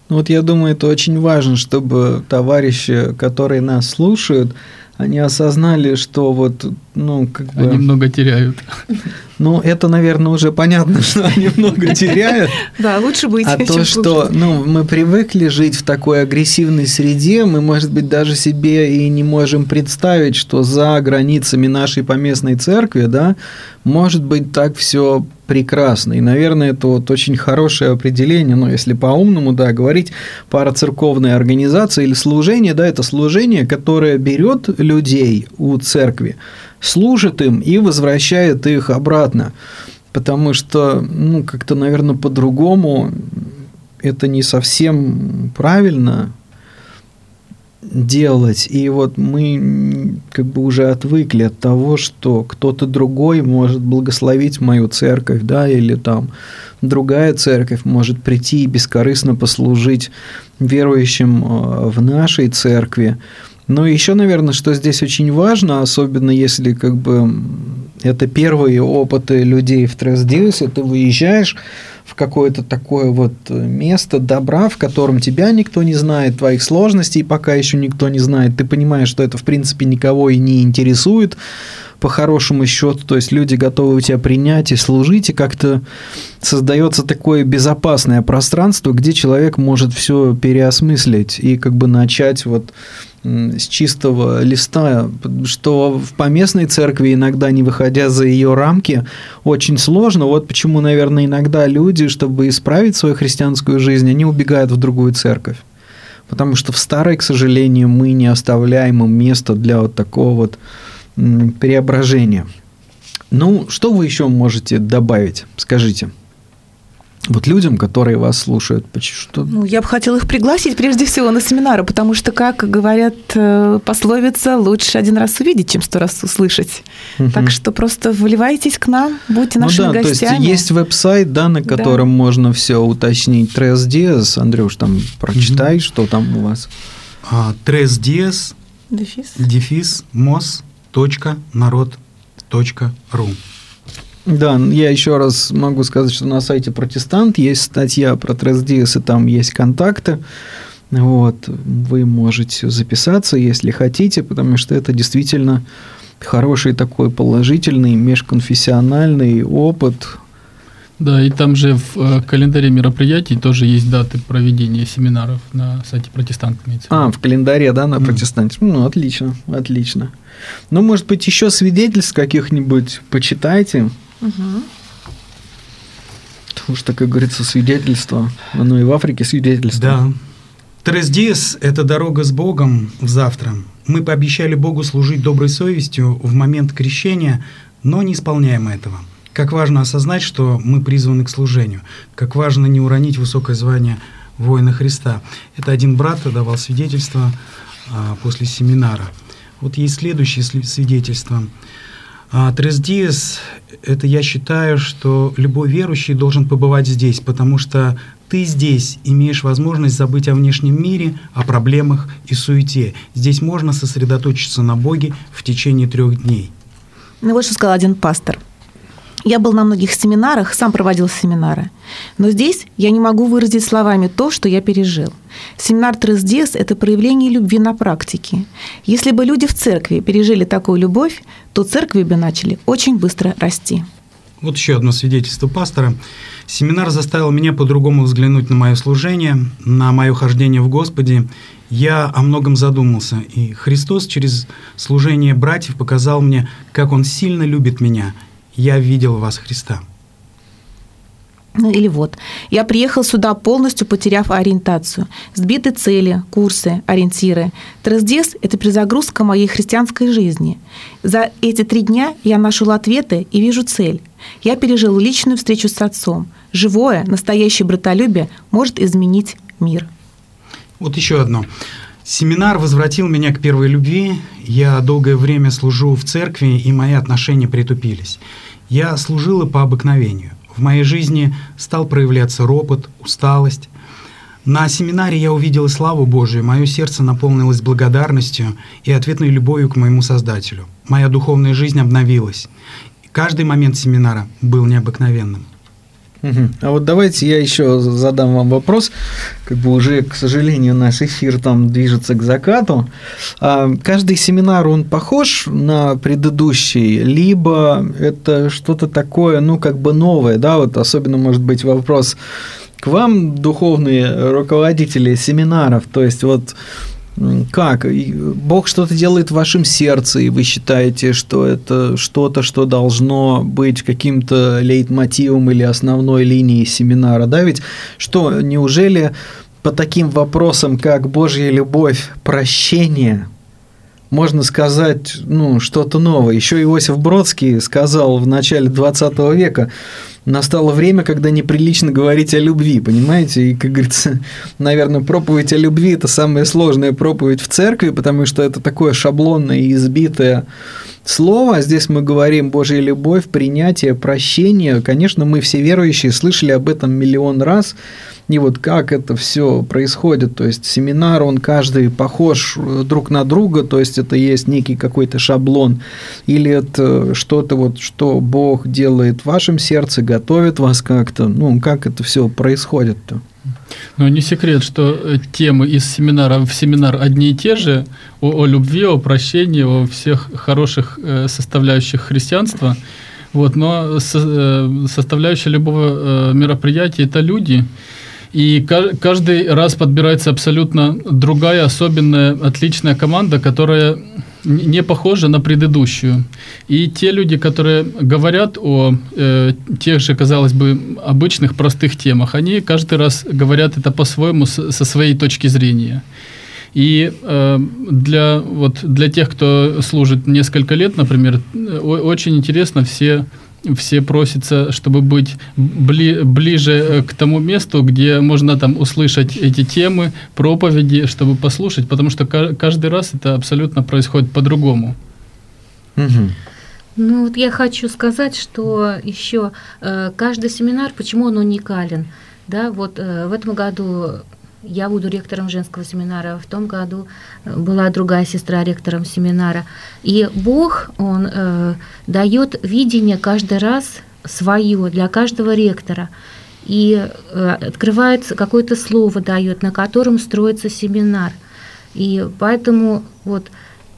Ну вот я думаю, это очень важно, чтобы товарищи, которые нас слушают, они осознали, что вот, ну, как бы... Они много теряют. Ну, это, наверное, уже понятно, что они много теряют. Да, лучше быть. А то, что, ну, мы привыкли жить в такой агрессивной среде, мы, может быть, даже себе и не можем представить, что за границами нашей поместной церкви, да, может быть так все прекрасно. И, наверное, это вот очень хорошее определение, ну, если по-умному, да, говорить парацерковная организация или служение, да, это служение, которое берет людей у церкви, служит им и возвращает их обратно. Потому что, ну, как-то, наверное, по-другому это не совсем правильно делать. И вот мы как бы уже отвыкли от того, что кто-то другой может благословить мою церковь, да, или там другая церковь может прийти и бескорыстно послужить верующим э, в нашей церкви. Ну еще, наверное, что здесь очень важно, особенно если как бы это первые опыты людей в Тресдиусе, ты выезжаешь в какое-то такое вот место добра, в котором тебя никто не знает, твоих сложностей пока еще никто не знает, ты понимаешь, что это в принципе никого и не интересует, по хорошему счету, то есть люди готовы у тебя принять и служить, и как-то создается такое безопасное пространство, где человек может все переосмыслить и как бы начать вот с чистого листа, что в поместной церкви иногда, не выходя за ее рамки, очень сложно. Вот почему, наверное, иногда люди, чтобы исправить свою христианскую жизнь, они убегают в другую церковь. Потому что в старой, к сожалению, мы не оставляем им место для вот такого вот преображения. Ну, что вы еще можете добавить? Скажите вот людям, которые вас слушают? Что... Ну, я бы хотела их пригласить прежде всего на семинары, потому что, как говорят э, пословица, лучше один раз увидеть, чем сто раз услышать. Угу. Так что просто вливайтесь к нам, будьте нашими ну, да, гостями. То есть есть веб-сайт, да, на котором да. можно все уточнить. Трес Диас, Андрюш, там прочитай, угу. что там у вас. А, Трес Диас, дефис, дефис мос, точка, народ, точка, ру. Да, я еще раз могу сказать, что на сайте Протестант есть статья про Тресдиас, и там есть контакты. Вот, вы можете записаться, если хотите, потому что это действительно хороший такой положительный межконфессиональный опыт. Да, и там же в э, календаре мероприятий тоже есть даты проведения семинаров на сайте протестант. А, в календаре, да, на mm. протестанте. Ну, отлично, отлично. Ну, может быть, еще свидетельств каких-нибудь почитайте. Угу. Потому что, как говорится, свидетельство, оно и в Африке свидетельство. Да. Трездис – это дорога с Богом в завтра. Мы пообещали Богу служить доброй совестью в момент крещения, но не исполняем этого. Как важно осознать, что мы призваны к служению. Как важно не уронить высокое звание воина Христа. Это один брат давал свидетельство а, после семинара. Вот есть следующее свидетельство – а Трездиес – это я считаю, что любой верующий должен побывать здесь, потому что ты здесь имеешь возможность забыть о внешнем мире, о проблемах и суете. Здесь можно сосредоточиться на Боге в течение трех дней. Ну вот что сказал один пастор. Я был на многих семинарах, сам проводил семинары. Но здесь я не могу выразить словами то, что я пережил. Семинар Тресдес – это проявление любви на практике. Если бы люди в церкви пережили такую любовь, то церкви бы начали очень быстро расти. Вот еще одно свидетельство пастора. Семинар заставил меня по-другому взглянуть на мое служение, на мое хождение в Господе. Я о многом задумался, и Христос через служение братьев показал мне, как Он сильно любит меня – я видел вас Христа. Ну или вот, я приехал сюда полностью потеряв ориентацию. Сбиты цели, курсы, ориентиры. Трездес – это перезагрузка моей христианской жизни. За эти три дня я нашел ответы и вижу цель. Я пережил личную встречу с отцом. Живое, настоящее братолюбие может изменить мир. Вот еще одно. Семинар возвратил меня к первой любви. Я долгое время служу в церкви, и мои отношения притупились. Я служила по обыкновению. В моей жизни стал проявляться ропот, усталость. На семинаре я увидела славу Божию, мое сердце наполнилось благодарностью и ответной любовью к моему Создателю. Моя духовная жизнь обновилась. Каждый момент семинара был необыкновенным. А вот давайте я еще задам вам вопрос. Как бы уже, к сожалению, наш эфир там движется к закату. А каждый семинар, он похож на предыдущий, либо это что-то такое, ну, как бы новое, да, вот особенно может быть вопрос к вам, духовные руководители семинаров, то есть вот как? Бог что-то делает в вашем сердце, и вы считаете, что это что-то, что должно быть каким-то лейтмотивом или основной линией семинара, да? Ведь что, неужели по таким вопросам, как Божья любовь, прощение, можно сказать, ну, что-то новое. Еще Иосиф Бродский сказал в начале 20 века, настало время, когда неприлично говорить о любви, понимаете? И, как говорится, наверное, проповедь о любви – это самая сложная проповедь в церкви, потому что это такое шаблонное и избитое слово. А здесь мы говорим Божья любовь, принятие, прощение. Конечно, мы все верующие слышали об этом миллион раз – и вот как это все происходит, то есть семинар, он каждый похож э, друг на друга, то есть это есть некий какой-то шаблон, или это что-то вот, что Бог делает в вашем сердце, готовит вас как-то, ну, как это все происходит-то? Ну, не секрет, что э, темы из семинара в семинар одни и те же, о, о любви, о прощении, о всех хороших э, составляющих христианства, вот, но составляющая любого мероприятия – это люди – и каждый раз подбирается абсолютно другая, особенная, отличная команда, которая не похожа на предыдущую. И те люди, которые говорят о э, тех же, казалось бы, обычных простых темах, они каждый раз говорят это по-своему со своей точки зрения. И э, для, вот, для тех, кто служит несколько лет, например, очень интересно все все просятся, чтобы быть бли, ближе э, к тому месту, где можно там услышать эти темы, проповеди, чтобы послушать, потому что каждый раз это абсолютно происходит по-другому. Угу. Ну вот я хочу сказать, что еще э, каждый семинар, почему он уникален? Да, вот э, в этом году я буду ректором женского семинара, в том году э, была другая сестра ректором семинара. И Бог, Он э, дает видение каждый раз свое для каждого ректора. И э, открывается какое-то слово дает, на котором строится семинар. И поэтому вот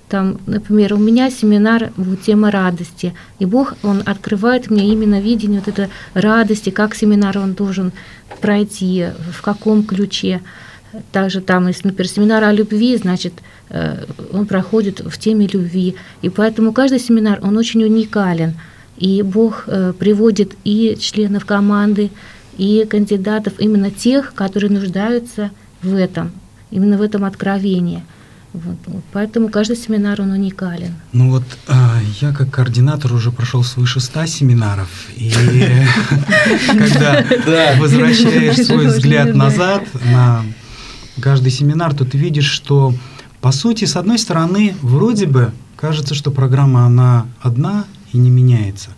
там, например, у меня семинар тема радости, и Бог, Он открывает мне именно видение вот этой радости, как семинар он должен пройти, в каком ключе. Также там, если, например, семинар о любви, значит, э, он проходит в теме любви. И поэтому каждый семинар, он очень уникален. И Бог э, приводит и членов команды, и кандидатов, именно тех, которые нуждаются в этом, именно в этом откровении. Вот. Поэтому каждый семинар, он уникален. Ну вот а, я как координатор уже прошел свыше ста семинаров, и когда возвращаешь свой взгляд назад на каждый семинар, то ты видишь, что по сути, с одной стороны, вроде бы кажется, что программа она одна и не меняется.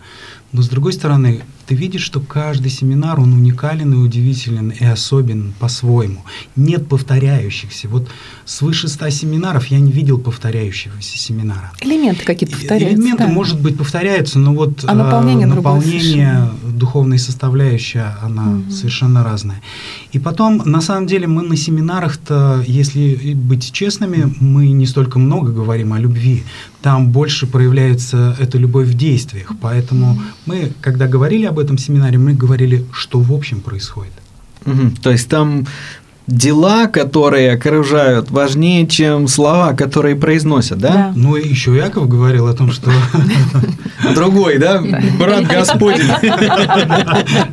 Но с другой стороны, ты видишь, что каждый семинар, он уникален и удивителен, и особен по-своему. Нет повторяющихся. Вот свыше ста семинаров я не видел повторяющегося семинара. Элементы какие-то повторяются. Элементы, да. может быть, повторяются, но вот а наполнение, э, наполнение духовной составляющая, она угу. совершенно разная. И потом, на самом деле, мы на семинарах-то, если быть честными, мы не столько много говорим о любви, там больше проявляется эта любовь в действиях. Поэтому мы, когда говорили об этом семинаре, мы говорили, что в общем происходит. Угу. То есть там дела, которые окружают, важнее, чем слова, которые произносят, да? да. Ну, и еще Яков говорил о том, что... Другой, да? Брат Господень.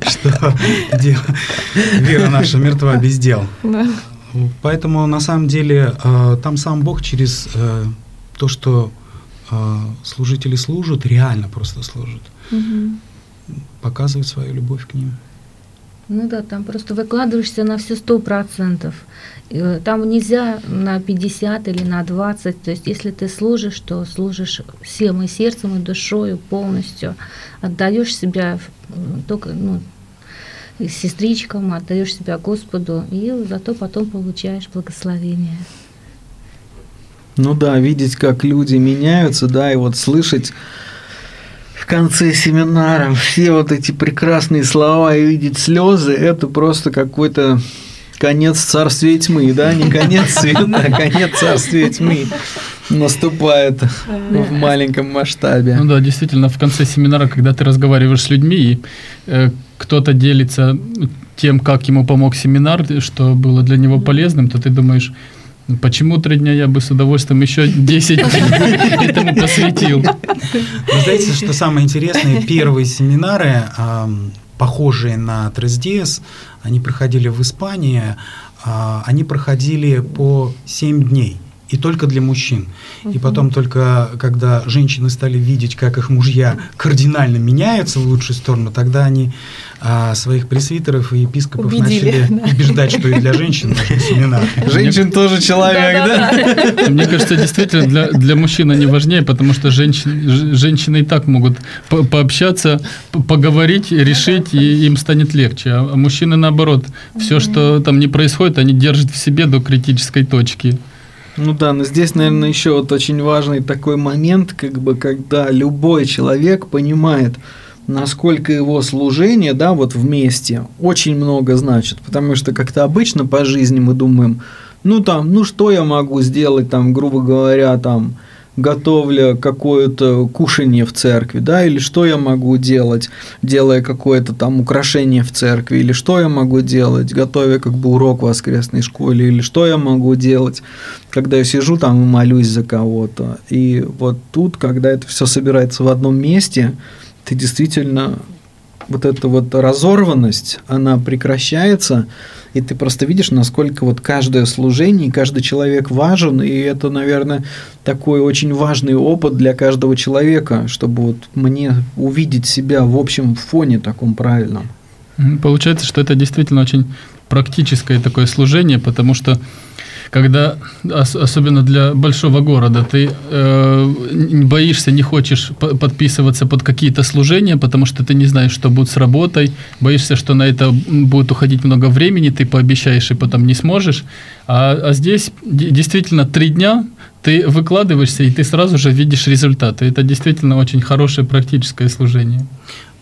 Что вера наша мертва без дел. Поэтому, на самом деле, э, там сам Бог через э, то, что служители служат, реально просто служат, показывает свою любовь к ним. Ну да, там просто выкладываешься на все сто процентов. Э, там нельзя на 50 или на 20. То есть если ты служишь, то служишь всем и сердцем, и душой, полностью. Отдаешь себя только ну, сестричкам, отдаешь себя Господу, и зато потом получаешь благословение. Ну да, видеть, как люди меняются, да, и вот слышать конце семинара все вот эти прекрасные слова и видеть слезы, это просто какой-то конец царствия тьмы, да, не конец света, а конец царствия тьмы наступает в маленьком масштабе. Ну да, действительно, в конце семинара, когда ты разговариваешь с людьми, и э, кто-то делится тем, как ему помог семинар, что было для него полезным, то ты думаешь, Почему три дня я бы с удовольствием еще 10 этому посвятил? Вы знаете, что самое интересное? Первые семинары, похожие на TRSDS, они проходили в Испании, а, они проходили по 7 дней – и только для мужчин. Угу. И потом только, когда женщины стали видеть, как их мужья кардинально меняются в лучшую сторону, тогда они а, своих пресвитеров и епископов Убедили, начали да. убеждать, что и для женщин нужен семинар. Женщин тоже человек, да? Мне кажется, действительно, для, для мужчин они важнее, потому что женщин, женщины и так могут по пообщаться, поговорить, решить, и им станет легче. А мужчины, наоборот, все, что там не происходит, они держат в себе до критической точки. Ну да, но здесь, наверное, еще вот очень важный такой момент, как бы, когда любой человек понимает, насколько его служение, да, вот вместе очень много значит, потому что как-то обычно по жизни мы думаем, ну там, ну что я могу сделать там, грубо говоря, там, готовля какое-то кушание в церкви, да, или что я могу делать, делая какое-то там украшение в церкви, или что я могу делать, готовя как бы урок в воскресной школе, или что я могу делать, когда я сижу там и молюсь за кого-то. И вот тут, когда это все собирается в одном месте, ты действительно вот эта вот разорванность, она прекращается, и ты просто видишь, насколько вот каждое служение, каждый человек важен, и это, наверное, такой очень важный опыт для каждого человека, чтобы вот мне увидеть себя в общем фоне таком правильном. Получается, что это действительно очень практическое такое служение, потому что когда, особенно для большого города, ты э, боишься, не хочешь подписываться под какие-то служения, потому что ты не знаешь, что будет с работой, боишься, что на это будет уходить много времени, ты пообещаешь и потом не сможешь. А, а здесь действительно три дня ты выкладываешься, и ты сразу же видишь результаты. Это действительно очень хорошее практическое служение.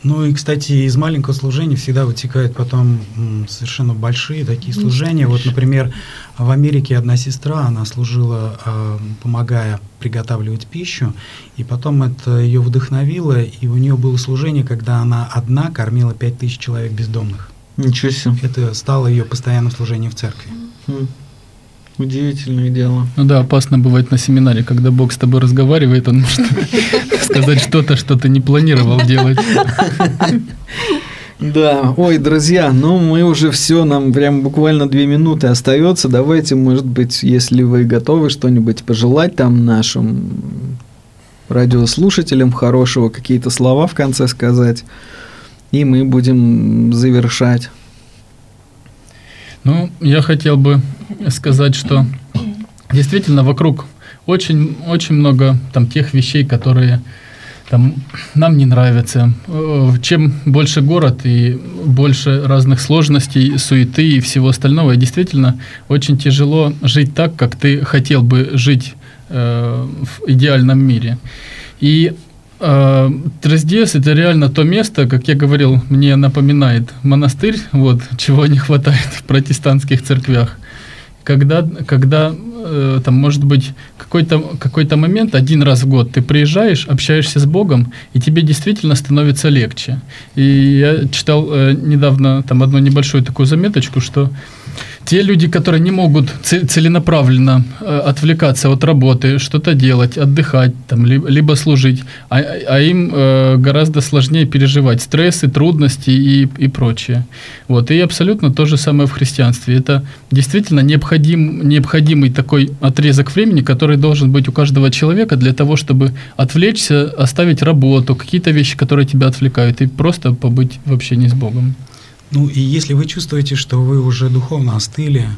Ну и, кстати, из маленького служения всегда вытекают потом совершенно большие такие служения. Вот, например, в Америке одна сестра, она служила, а, помогая приготавливать пищу, и потом это ее вдохновило, и у нее было служение, когда она одна кормила пять тысяч человек бездомных. Ничего себе. Это стало ее постоянным служением в церкви. Хм. Удивительное дело. Ну да, опасно бывать на семинаре, когда Бог с тобой разговаривает, он может сказать что-то, что ты не планировал делать. Да, ой, друзья, ну мы уже все, нам прям буквально две минуты остается. Давайте, может быть, если вы готовы что-нибудь пожелать там нашим радиослушателям хорошего, какие-то слова в конце сказать, и мы будем завершать. Ну, я хотел бы сказать, что действительно вокруг очень, очень много там тех вещей, которые там, нам не нравятся. Э, чем больше город и больше разных сложностей, суеты и всего остального, и действительно очень тяжело жить так, как ты хотел бы жить э, в идеальном мире. И э, Трездес это реально то место, как я говорил, мне напоминает монастырь, вот, чего не хватает в протестантских церквях когда, когда э, там, может быть, какой-то какой момент, один раз в год ты приезжаешь, общаешься с Богом, и тебе действительно становится легче. И я читал э, недавно там одну небольшую такую заметочку, что те люди, которые не могут целенаправленно э, отвлекаться от работы, что-то делать, отдыхать, там, либо, служить, а, а им э, гораздо сложнее переживать стрессы, трудности и, и прочее. Вот. И абсолютно то же самое в христианстве. Это действительно необходим, необходимый такой отрезок времени, который должен быть у каждого человека для того, чтобы отвлечься, оставить работу, какие-то вещи, которые тебя отвлекают, и просто побыть в общении с Богом. Ну и если вы чувствуете, что вы уже духовно остыли,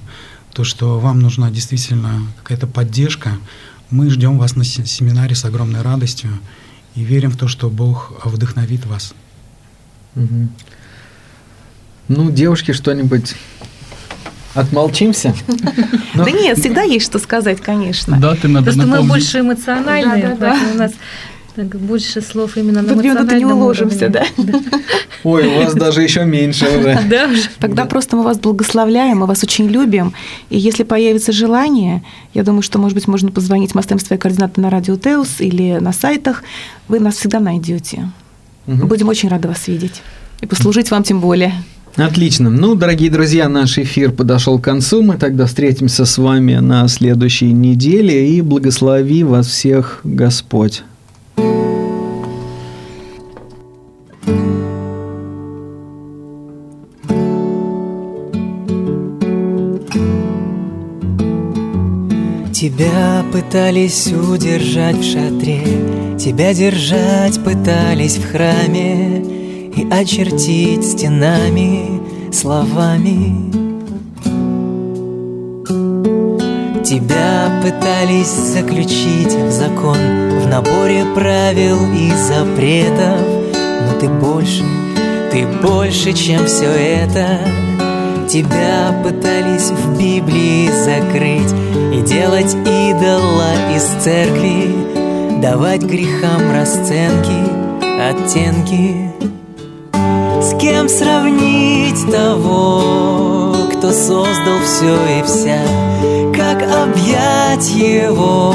то что вам нужна действительно какая-то поддержка, мы ждем вас на семинаре с огромной радостью и верим в то, что Бог вдохновит вас. Угу. Ну, девушки, что-нибудь Отмолчимся? Да нет, всегда есть что сказать, конечно. Да, ты надо Просто мы больше эмоциональные, у нас больше слов именно на эмоциональном не уложимся, да? Ой, у вас даже еще меньше уже. Да, Тогда просто мы вас благословляем, мы вас очень любим. И если появится желание, я думаю, что, может быть, можно позвонить, мы оставим свои координаты на радио Теус или на сайтах, вы нас всегда найдете. Будем очень рады вас видеть. И послужить вам тем более. Отлично. Ну, дорогие друзья, наш эфир подошел к концу. Мы тогда встретимся с вами на следующей неделе. И благослови вас всех Господь. Тебя пытались удержать в шатре, Тебя держать пытались в храме И очертить стенами словами. Тебя пытались заключить в закон В наборе правил и запретов Но ты больше, ты больше, чем все это Тебя пытались в Библии закрыть И делать идола из церкви Давать грехам расценки, оттенки. С кем сравнить того, кто создал все и вся? Как объять его?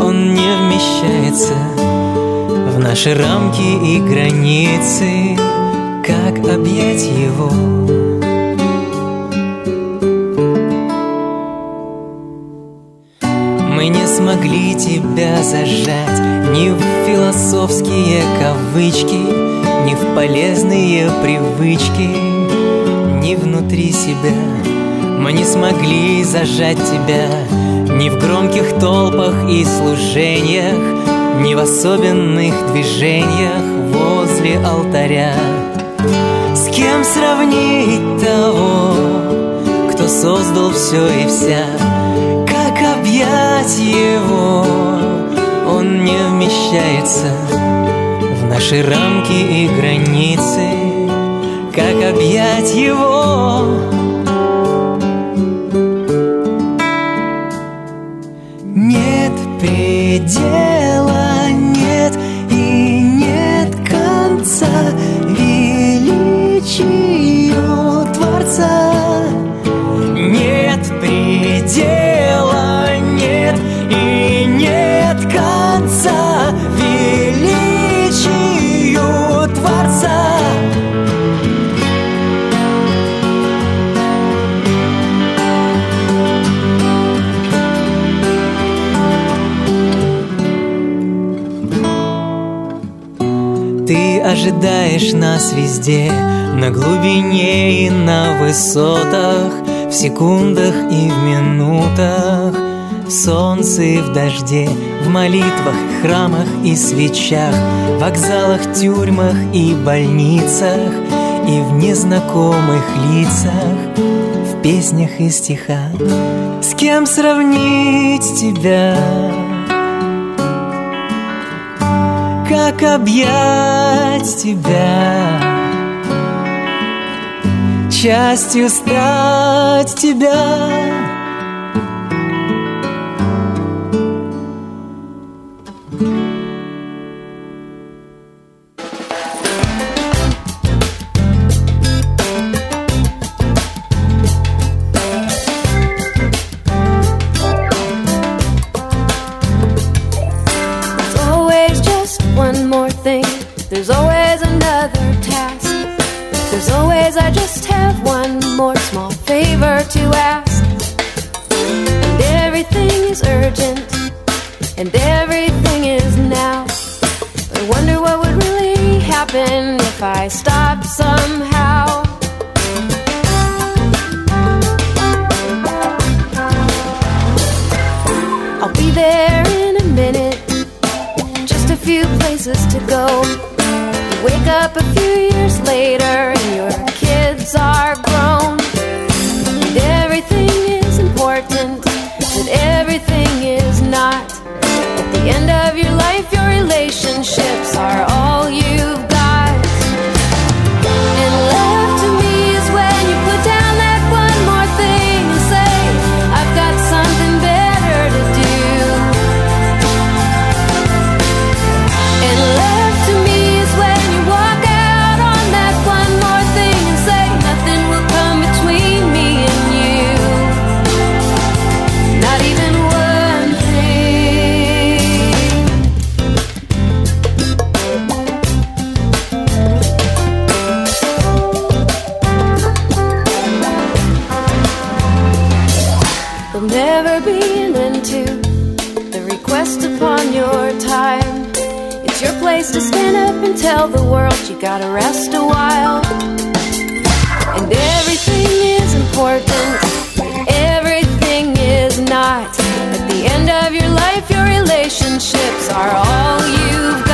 Он не вмещается в наши рамки и границы, как объять его? Зажать ни в философские кавычки, ни в полезные привычки, ни внутри себя. Мы не смогли зажать тебя ни в громких толпах и служениях, ни в особенных движениях возле алтаря. С кем сравнить того, кто создал все и вся? Как объять его? Не вмещается в наши рамки и границы. Как объять его? Ожидаешь нас везде, на глубине и на высотах, в секундах и в минутах, в солнце и в дожде, в молитвах, храмах и свечах, в вокзалах, тюрьмах и больницах, и в незнакомых лицах, в песнях и стихах. С кем сравнить тебя? Как объять тебя, частью стать тебя. one more thing. There's always another task. There's always, I just have one more small favor to ask. And everything is urgent, and everything is now. I wonder what would really happen if I stopped somehow. places to go. You wake up a few years later and your kids are is to stand up and tell the world you gotta rest a while. And everything is important, but everything is not. At the end of your life, your relationships are all you've